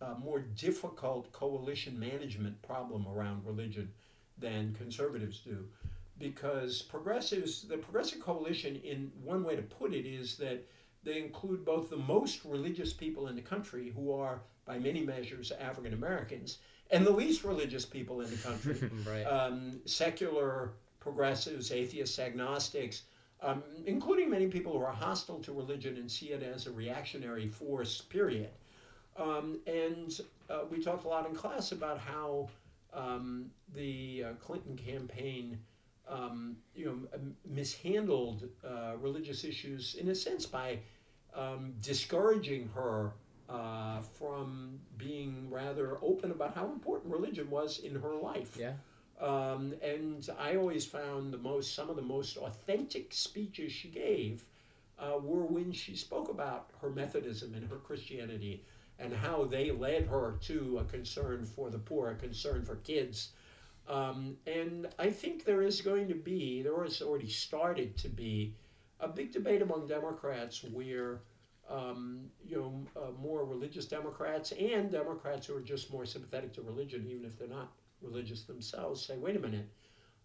uh, more difficult coalition management problem around religion than conservatives do. Because progressives the progressive coalition in one way to put it is that they include both the most religious people in the country who are by many measures african americans and the least religious people in the country. Right. Um, secular progressives, atheists, agnostics, um, including many people who are hostile to religion and see it as a reactionary force, period. Um, and uh, we talked a lot in class about how um, the uh, Clinton campaign, um, you know, mishandled uh, religious issues in a sense by um, discouraging her uh, from being rather open about how important religion was in her life. yeah Um, and I always found the most, some of the most authentic speeches she gave uh, were when she spoke about her Methodism and her Christianity and how they led her to a concern for the poor, a concern for kids. Um, and I think there is going to be, there has already started to be, a big debate among Democrats where, um, you know, uh, more religious Democrats and Democrats who are just more sympathetic to religion, even if they're not religious themselves, say, wait a minute,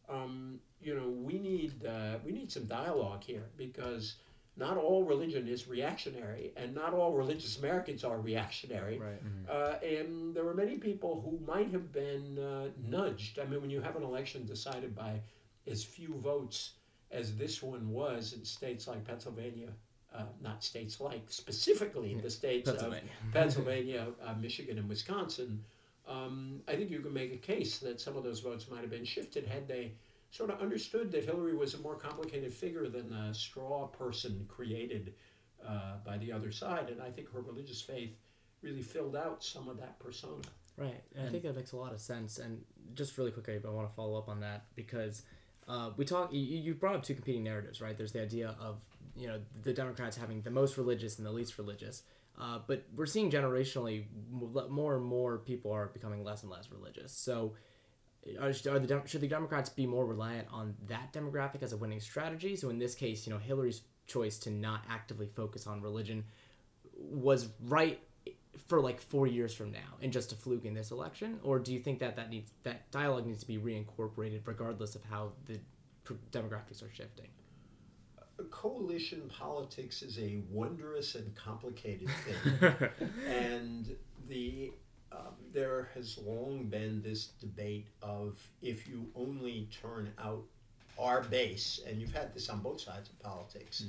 um, you know, we need uh, we need some dialogue here because not all religion is reactionary, and not all religious Americans are reactionary. right Uh, and there were many people who might have been uh, nudged. I mean, when you have an election decided by as few votes as this one was in states like Pennsylvania uh, not states like, specifically the states Pennsylvania. of Pennsylvania, uh, Michigan, and Wisconsin, um, I think you can make a case that some of those votes might have been shifted had they sort of understood that Hillary was a more complicated figure than the straw person created uh, by the other side. And I think her religious faith really filled out some of that persona. Right. And I think that makes a lot of sense. And just really quickly, I want to follow up on that because uh, we talk. You, you brought up two competing narratives, right? There's the idea of you know the Democrats having the most religious and the least religious. Uh, but we're seeing generationally more and more people are becoming less and less religious. So, are, are the should the Democrats be more reliant on that demographic as a winning strategy? So in this case, you know Hillary's choice to not actively focus on religion was right for like four years from now and just a fluke in this election? Or do you think that that needs that dialogue needs to be reincorporated regardless of how the demographics are shifting? Coalition politics is a wondrous and complicated thing. And the um, there has long been this debate of if you only turn out our base and you've had this on both sides of politics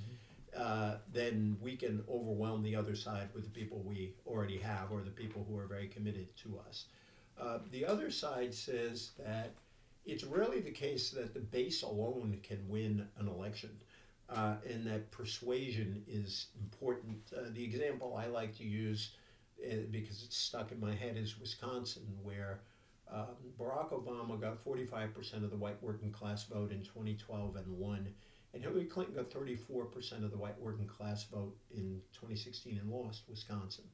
uh, then we can overwhelm the other side with the people we already have or the people who are very committed to us. Uh, the other side says that it's rarely the case that the base alone can win an election. Uh, and that persuasion is important. Uh, the example I like to use, uh, because it's stuck in my head, is Wisconsin, where um, Barack Obama got 45% of the white working class vote in 2012 and won and Hillary Clinton got 34% of the white working class vote in 2016 and lost Wisconsin.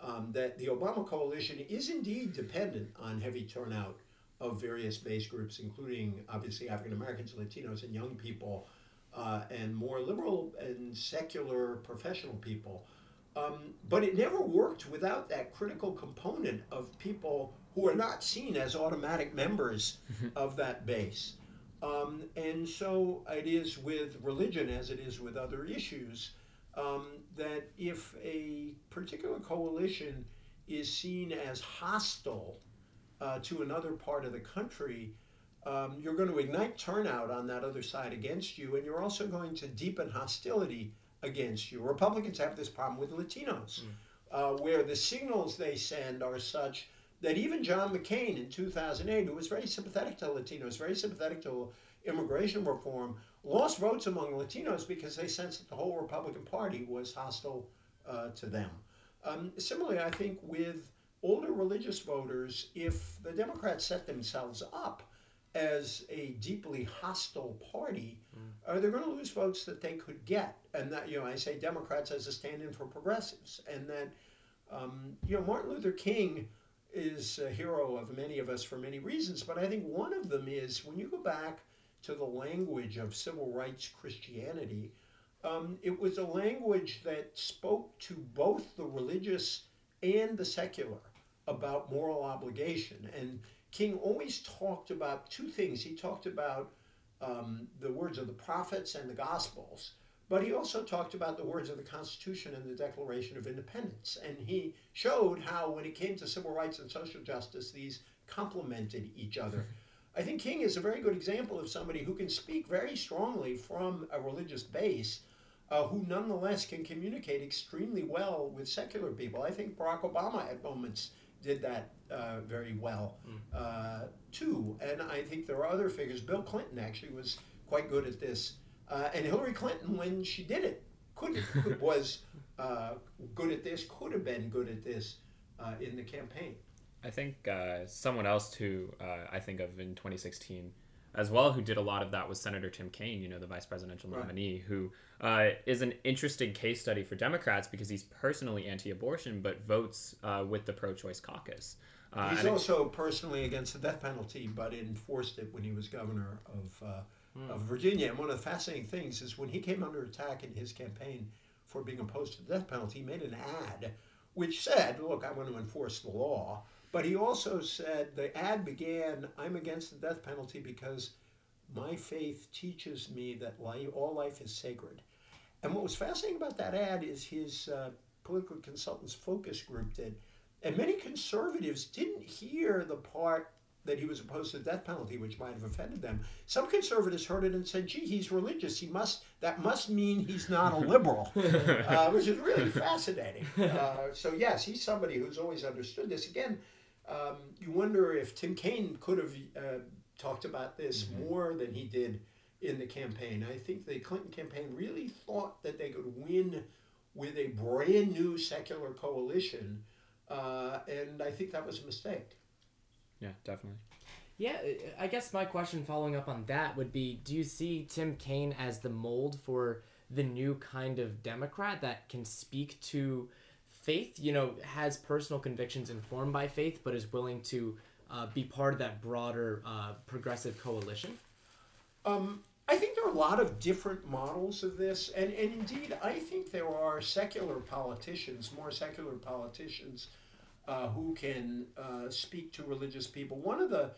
Um, that the Obama coalition is indeed dependent on heavy turnout of various base groups, including obviously African Americans, Latinos, and young people, uh, and more liberal and secular professional people. Um, but it never worked without that critical component of people who are not seen as automatic members of that base. Um, and so it is with religion as it is with other issues um, that if a particular coalition is seen as hostile uh, to another part of the country, um, you're going to ignite turnout on that other side against you, and you're also going to deepen hostility against you. Republicans have this problem with Latinos, mm. uh, where the signals they send are such that even John McCain in 2008, who was very sympathetic to Latinos, very sympathetic to immigration reform, lost votes among Latinos because they sensed that the whole Republican Party was hostile uh, to them. Um, similarly, I think with older religious voters, if the Democrats set themselves up as a deeply hostile party, mm. uh, they're going to lose votes that they could get. And that, you know, I say Democrats as a stand in for progressives. And that, um, you know, Martin Luther King is a hero of many of us for many reasons, but I think one of them is when you go back to the language of civil rights Christianity, um, it was a language that spoke to both the religious and the secular about moral obligation. And King always talked about two things. He talked about um, the words of the prophets and the Gospels, but he also talked about the words of the Constitution and the Declaration of Independence. And he showed how, when it came to civil rights and social justice, these complemented each other. I think King is a very good example of somebody who can speak very strongly from a religious base, uh, who nonetheless can communicate extremely well with secular people. I think Barack Obama at moments did that uh, very well uh, too. And I think there are other figures. Bill Clinton actually was quite good at this uh, and Hillary Clinton, when she did it, could, could was uh, good at this, could have been good at this uh, in the campaign. I think uh, someone else who uh, I think of in 2016 as well, who did a lot of that was Senator Tim Kaine, you know, the vice presidential nominee, right. who uh, is an interesting case study for Democrats because he's personally anti-abortion but votes with the pro-choice caucus. He's also it, personally against the death penalty, but enforced it when he was governor of mm. of Virginia. And one of the fascinating things is when he came under attack in his campaign for being opposed to the death penalty, he made an ad which said, Look, I want to enforce the law. But he also said the ad began, I'm against the death penalty because my faith teaches me that life, all life is sacred. And what was fascinating about that ad is his uh, political consultants focus group did. And many conservatives didn't hear the part that he was opposed to the death penalty, which might have offended them. Some conservatives heard it and said, "Gee, he's religious. He must. That must mean he's not a liberal," uh, which is really fascinating. Uh, so yes, he's somebody who's always understood this. Again, um, you wonder if Tim Kaine could have uh, talked about this mm-hmm. more than he did in the campaign. I think the Clinton campaign really thought that they could win with a brand new secular coalition, uh, and I think that was a mistake. Yeah, definitely. Yeah, I guess my question following up on that would be do you see Tim Kaine as the mold for the new kind of Democrat that can speak to faith, you know, has personal convictions informed by faith, but is willing to uh, be part of that broader uh, progressive coalition? Um, I think there are a lot of different models of this, and, and indeed, I think there are secular politicians, more secular politicians uh, who can uh, speak to religious people. One of the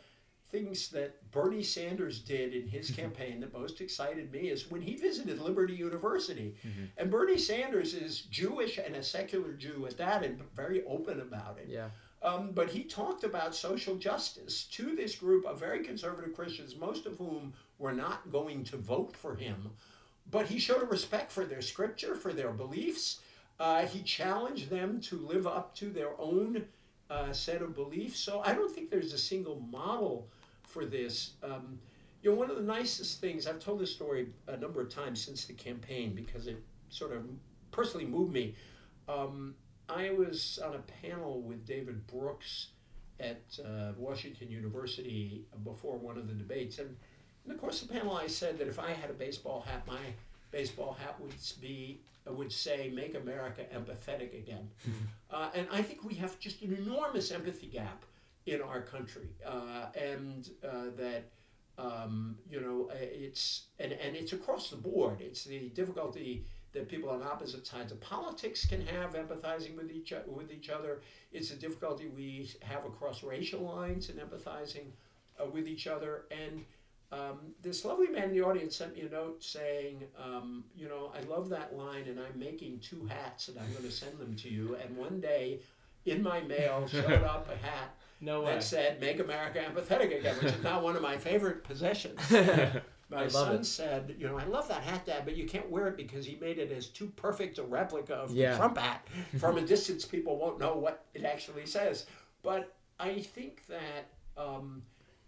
things that Bernie Sanders did in his campaign that most excited me is when he visited Liberty University. Mm-hmm. And Bernie Sanders is Jewish and a secular Jew at that and very open about it. Yeah. Um, but he talked about social justice to this group of very conservative Christians, most of whom were not going to vote for him. But he showed a respect for their scripture, for their beliefs, uh, he challenged them to live up to their own uh, set of beliefs. So I don't think there's a single model for this. Um, you know, one of the nicest things, I've told this story a number of times since the campaign because it sort of personally moved me. Um, I was on a panel with David Brooks at uh, Washington University before one of the debates. And in the course of the panel, I said that if I had a baseball hat, my baseball hat would be would say, make America empathetic again. Mm-hmm. Uh, and I think we have just an enormous empathy gap in our country. Uh, and uh, that, um, you know, uh, it's, and, and it's across the board. It's the difficulty that people on opposite sides of politics can have empathizing with each, with each other. It's a difficulty we have across racial lines in empathizing uh, with each other. And um, this lovely man in the audience sent me a note saying, um, you know, I love that line and I'm making two hats and I'm going to send them to you. And one day in my mail showed up a hat no that said, Make America Empathetic Again, which is now one of my favorite possessions. my son it. said, you know, I love that hat, Dad, but you can't wear it because he made it as too perfect a replica of yeah. the Trump hat. From a distance, people won't know what it actually says. But I think that. Um,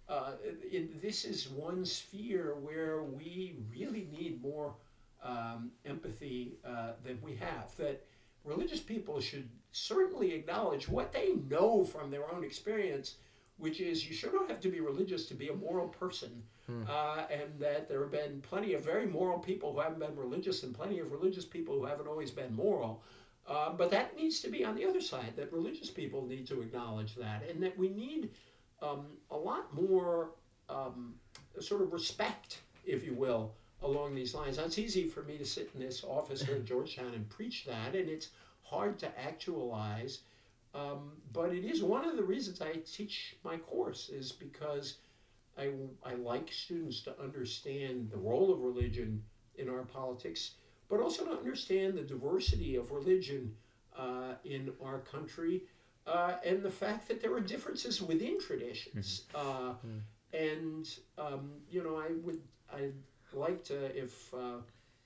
uh, it, this is one sphere where we really need more um, empathy uh, than we have. That religious people should certainly acknowledge what they know from their own experience, which is you sure don't have to be religious to be a moral person. Hmm. Uh, and that there have been plenty of very moral people who haven't been religious, and plenty of religious people who haven't always been moral. Uh, but that needs to be on the other side, that religious people need to acknowledge that, and that we need um, a lot more um, sort of respect, if you will, along these lines. Now, it's easy for me to sit in this office here at Georgetown and preach that, and it's hard to actualize. Um, but it is one of the reasons I teach my course is because I, I like students to understand the role of religion in our politics, but also to understand the diversity of religion uh, in our country uh, and the fact that there are differences within traditions. Mm-hmm. Uh, mm. And um, you know, I would I like to if uh,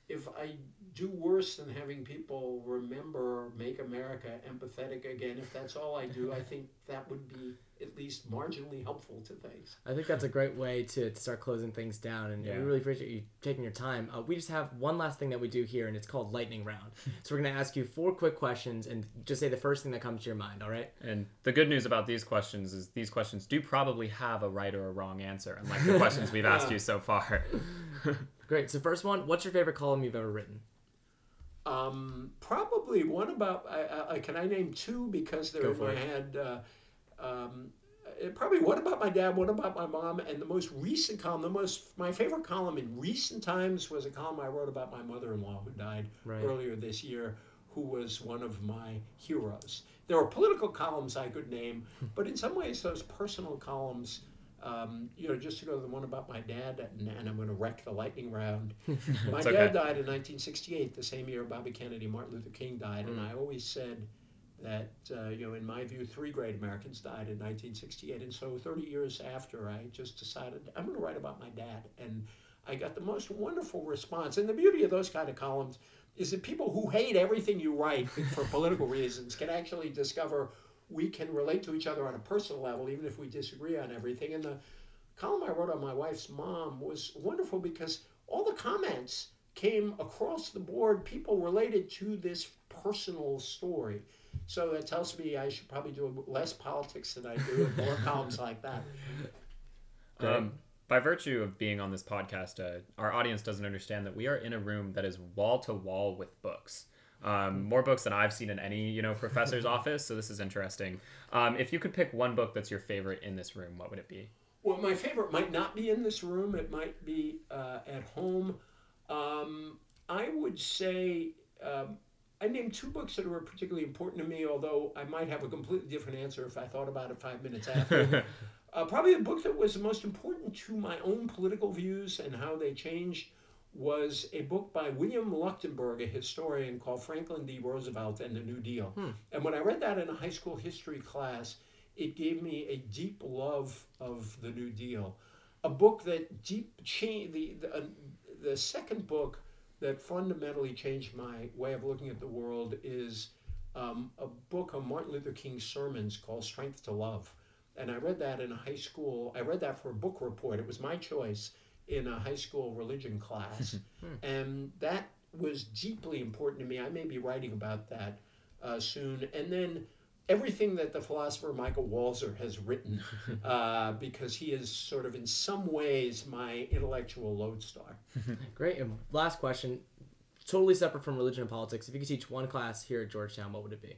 if I do worse than having people remember "Make America Empathetic Again," if that's all I do, I think that would be at least marginally helpful to things. I think that's a great way to, to start closing things down, and yeah. we really appreciate you taking your time. Uh, we just have one last thing that we do here, and it's called lightning round. so we're gonna ask you four quick questions, and just say the first thing that comes to your mind. All right? And the good news about these questions is these questions do probably have a right or a wrong answer, unlike the questions we've asked you so far. Great. So first one, what's your favorite column you've ever written? Um, probably one about. I, I, can I name two because they're Go in my it. head. Um, probably what about my dad what about my mom and the most recent column the most my favorite column in recent times was a column i wrote about my mother-in-law who died right. earlier this year who was one of my heroes there were political columns i could name but in some ways those personal columns um, you know, just to go to the one about my dad, and, and I'm going to wreck the lightning round. my dad okay. died in 1968, the same year Bobby Kennedy, Martin Luther King died, mm. and I always said, that, uh, you know, in my view, three great Americans died in 1968. And so 30 years after, I just decided I'm going to write about my dad. And I got the most wonderful response. And the beauty of those kind of columns is that people who hate everything you write for political reasons can actually discover we can relate to each other on a personal level, even if we disagree on everything. And the column I wrote on my wife's mom was wonderful because all the comments came across the board, people related to this personal story. So that tells me I should probably do less politics than I do and more columns like that. Um, by virtue of being on this podcast, uh, our audience doesn't understand that we are in a room that is wall to wall with books. Um, more books than I've seen in any, you know, professor's office. So this is interesting. Um, if you could pick one book that's your favorite in this room, what would it be? Well, my favorite might not be in this room. It might be uh, at home. Um, I would say um, I named two books that were particularly important to me, although I might have a completely different answer if I thought about it five minutes after. uh, probably the book that was the most important to my own political views and how they changed was a book by William Leuchtenburg, a historian, called Franklin D. Roosevelt and the New Deal. And when I read that in a high school history class, it gave me a deep love of the New Deal. A book that deep changed the the, uh, the second book that fundamentally changed my way of looking at the world is um, a book of Martin Luther King's sermons called Strength to Love. And I read that in high school. I read that for a book report. It was my choice in a high school religion class. and that was deeply important to me. I may be writing about that uh, soon. And then everything that the philosopher Michael Walzer has written, uh, because he is sort of in some ways my intellectual lodestar. Great. And last question, totally separate from religion and politics. If you could teach one class here at Georgetown, what would it be?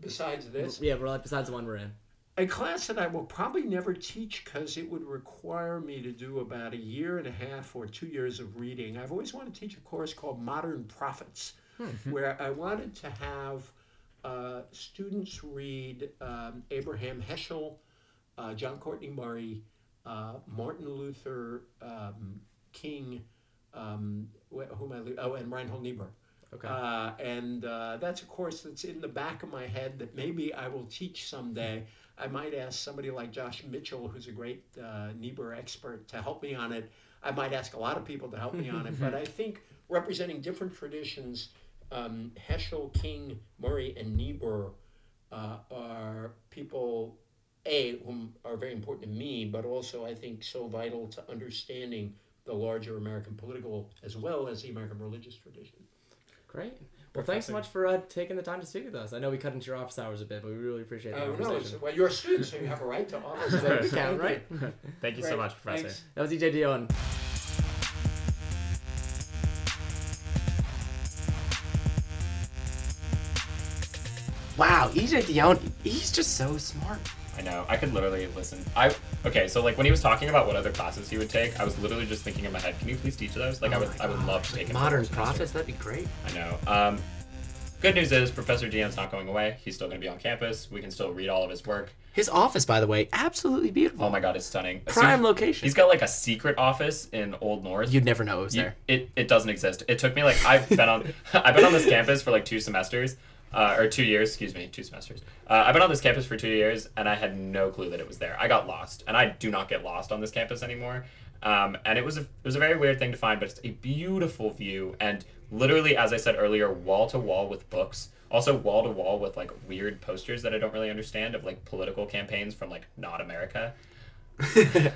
Besides this, Yeah, like besides the one we're in. a class that I will probably never teach because it would require me to do about a year and a half or two years of reading. I've always wanted to teach a course called Modern Prophets, where I wanted to have uh, students read um, Abraham Heschel, uh, John Courtney Murray, uh, Martin Luther um, King, um, whom I, oh, and Reinhold Niebuhr. Okay. Uh, and uh, that's a course that's in the back of my head that maybe I will teach someday. I might ask somebody like Josh Mitchell, who's a great uh, Niebuhr expert, to help me on it. I might ask a lot of people to help me on it, but I think representing different traditions, um, Heschel, King, Murray, and Niebuhr uh, are people, A, whom are very important to me, but also I think so vital to understanding the larger American political as well as the American religious tradition. Great. Well, thanks so much for uh, taking the time to speak with us. I know we cut into your office hours a bit, but we really appreciate the Oh, no, conversation. it's- well, you're a student, so you have a right to office. So we things. can, right? Thank you so much, Professor. Thanks. that was EJ Dionne. Wow, EJ Dionne, he's just so smart. I know. I could literally listen. I okay. So like when he was talking about what other classes he would take, I was literally just thinking in my head, can you please teach those? Like I Oh would, I would love to take it. Modern prophets, that'd be great. I know. Um, good news is Professor Dionne's not going away. He's still going to be on campus. We can still read all of his work. His office, by the way, absolutely beautiful. Oh my god, it's stunning. Prime See, location. He's got like a secret office in Old North. You'd never know it was You- there. it, it doesn't exist. It took me like I've been on I've been on this campus for like two semesters, uh, or two years. Excuse me, two semesters. Uh, I've been on this campus for two years, and I had no clue that it was there. I got lost, and I do not get lost on this campus anymore. Um, and it was a it was a very weird thing to find, but it's a beautiful view, and literally, as I said earlier, wall to wall with books. Also, wall to wall with like weird posters that I don't really understand of like political campaigns from like not America.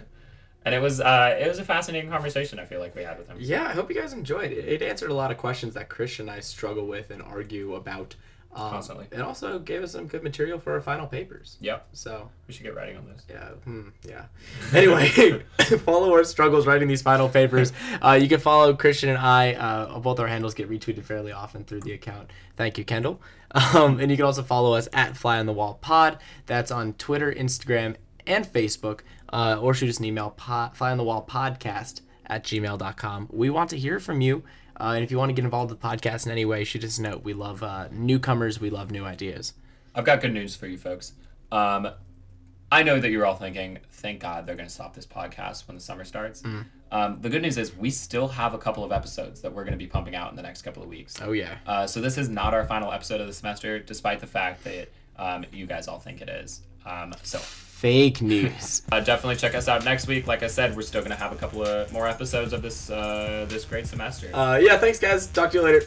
And it was uh, it was a fascinating conversation. I feel like we had with him. Yeah, I hope you guys enjoyed it. It answered a lot of questions that Christian and I struggle with and argue about. Um, Constantly. It also gave us some good material for our final papers. Yep. So, We should get writing on this. yeah. Hmm, yeah. Anyway, follow our struggles writing these final papers. Uh, you can follow Christian and I. Uh, both our handles get retweeted fairly often through the account. Thank you, Kendall. Um, and you can also follow us at Fly on the Wall Pod. That's on Twitter, Instagram, and Facebook. Uh, or shoot us an email, pod, fly on the wall podcast at gmail.com. We want to hear from you. Uh, and if you want to get involved with the podcast in any way, shoot us a note. We love uh, newcomers. We love new ideas. I've got good news for you folks. Um, I know that you're all thinking, thank God they're going to stop this podcast when the summer starts. Um, the good news is we still have a couple of episodes that we're going to be pumping out in the next couple of weeks. Oh, yeah. Uh, so this is not our final episode of the semester, despite the fact that um, you guys all think it is. Um, so Fake news. uh, definitely check us out next week. Like I said, we're still gonna have a couple of more episodes of this uh, this great semester. uh, yeah, thanks, guys. Talk to you later.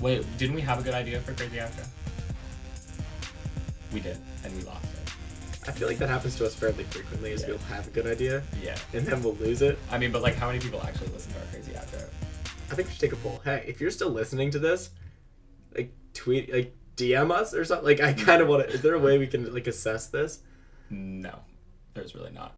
Wait, didn't we have a good idea for crazy outro? We did, and we lost it. I feel like that happens to us fairly frequently. Is Yeah. we'll have a good idea Yeah. and then we'll lose it. I mean, but like, how many people actually listen to our crazy outro? I think we should take a poll. Hey, if you're still listening to this, like tweet, like DM us or something. Like I kind of want to. Is there a way we can like assess this? No, there's really not.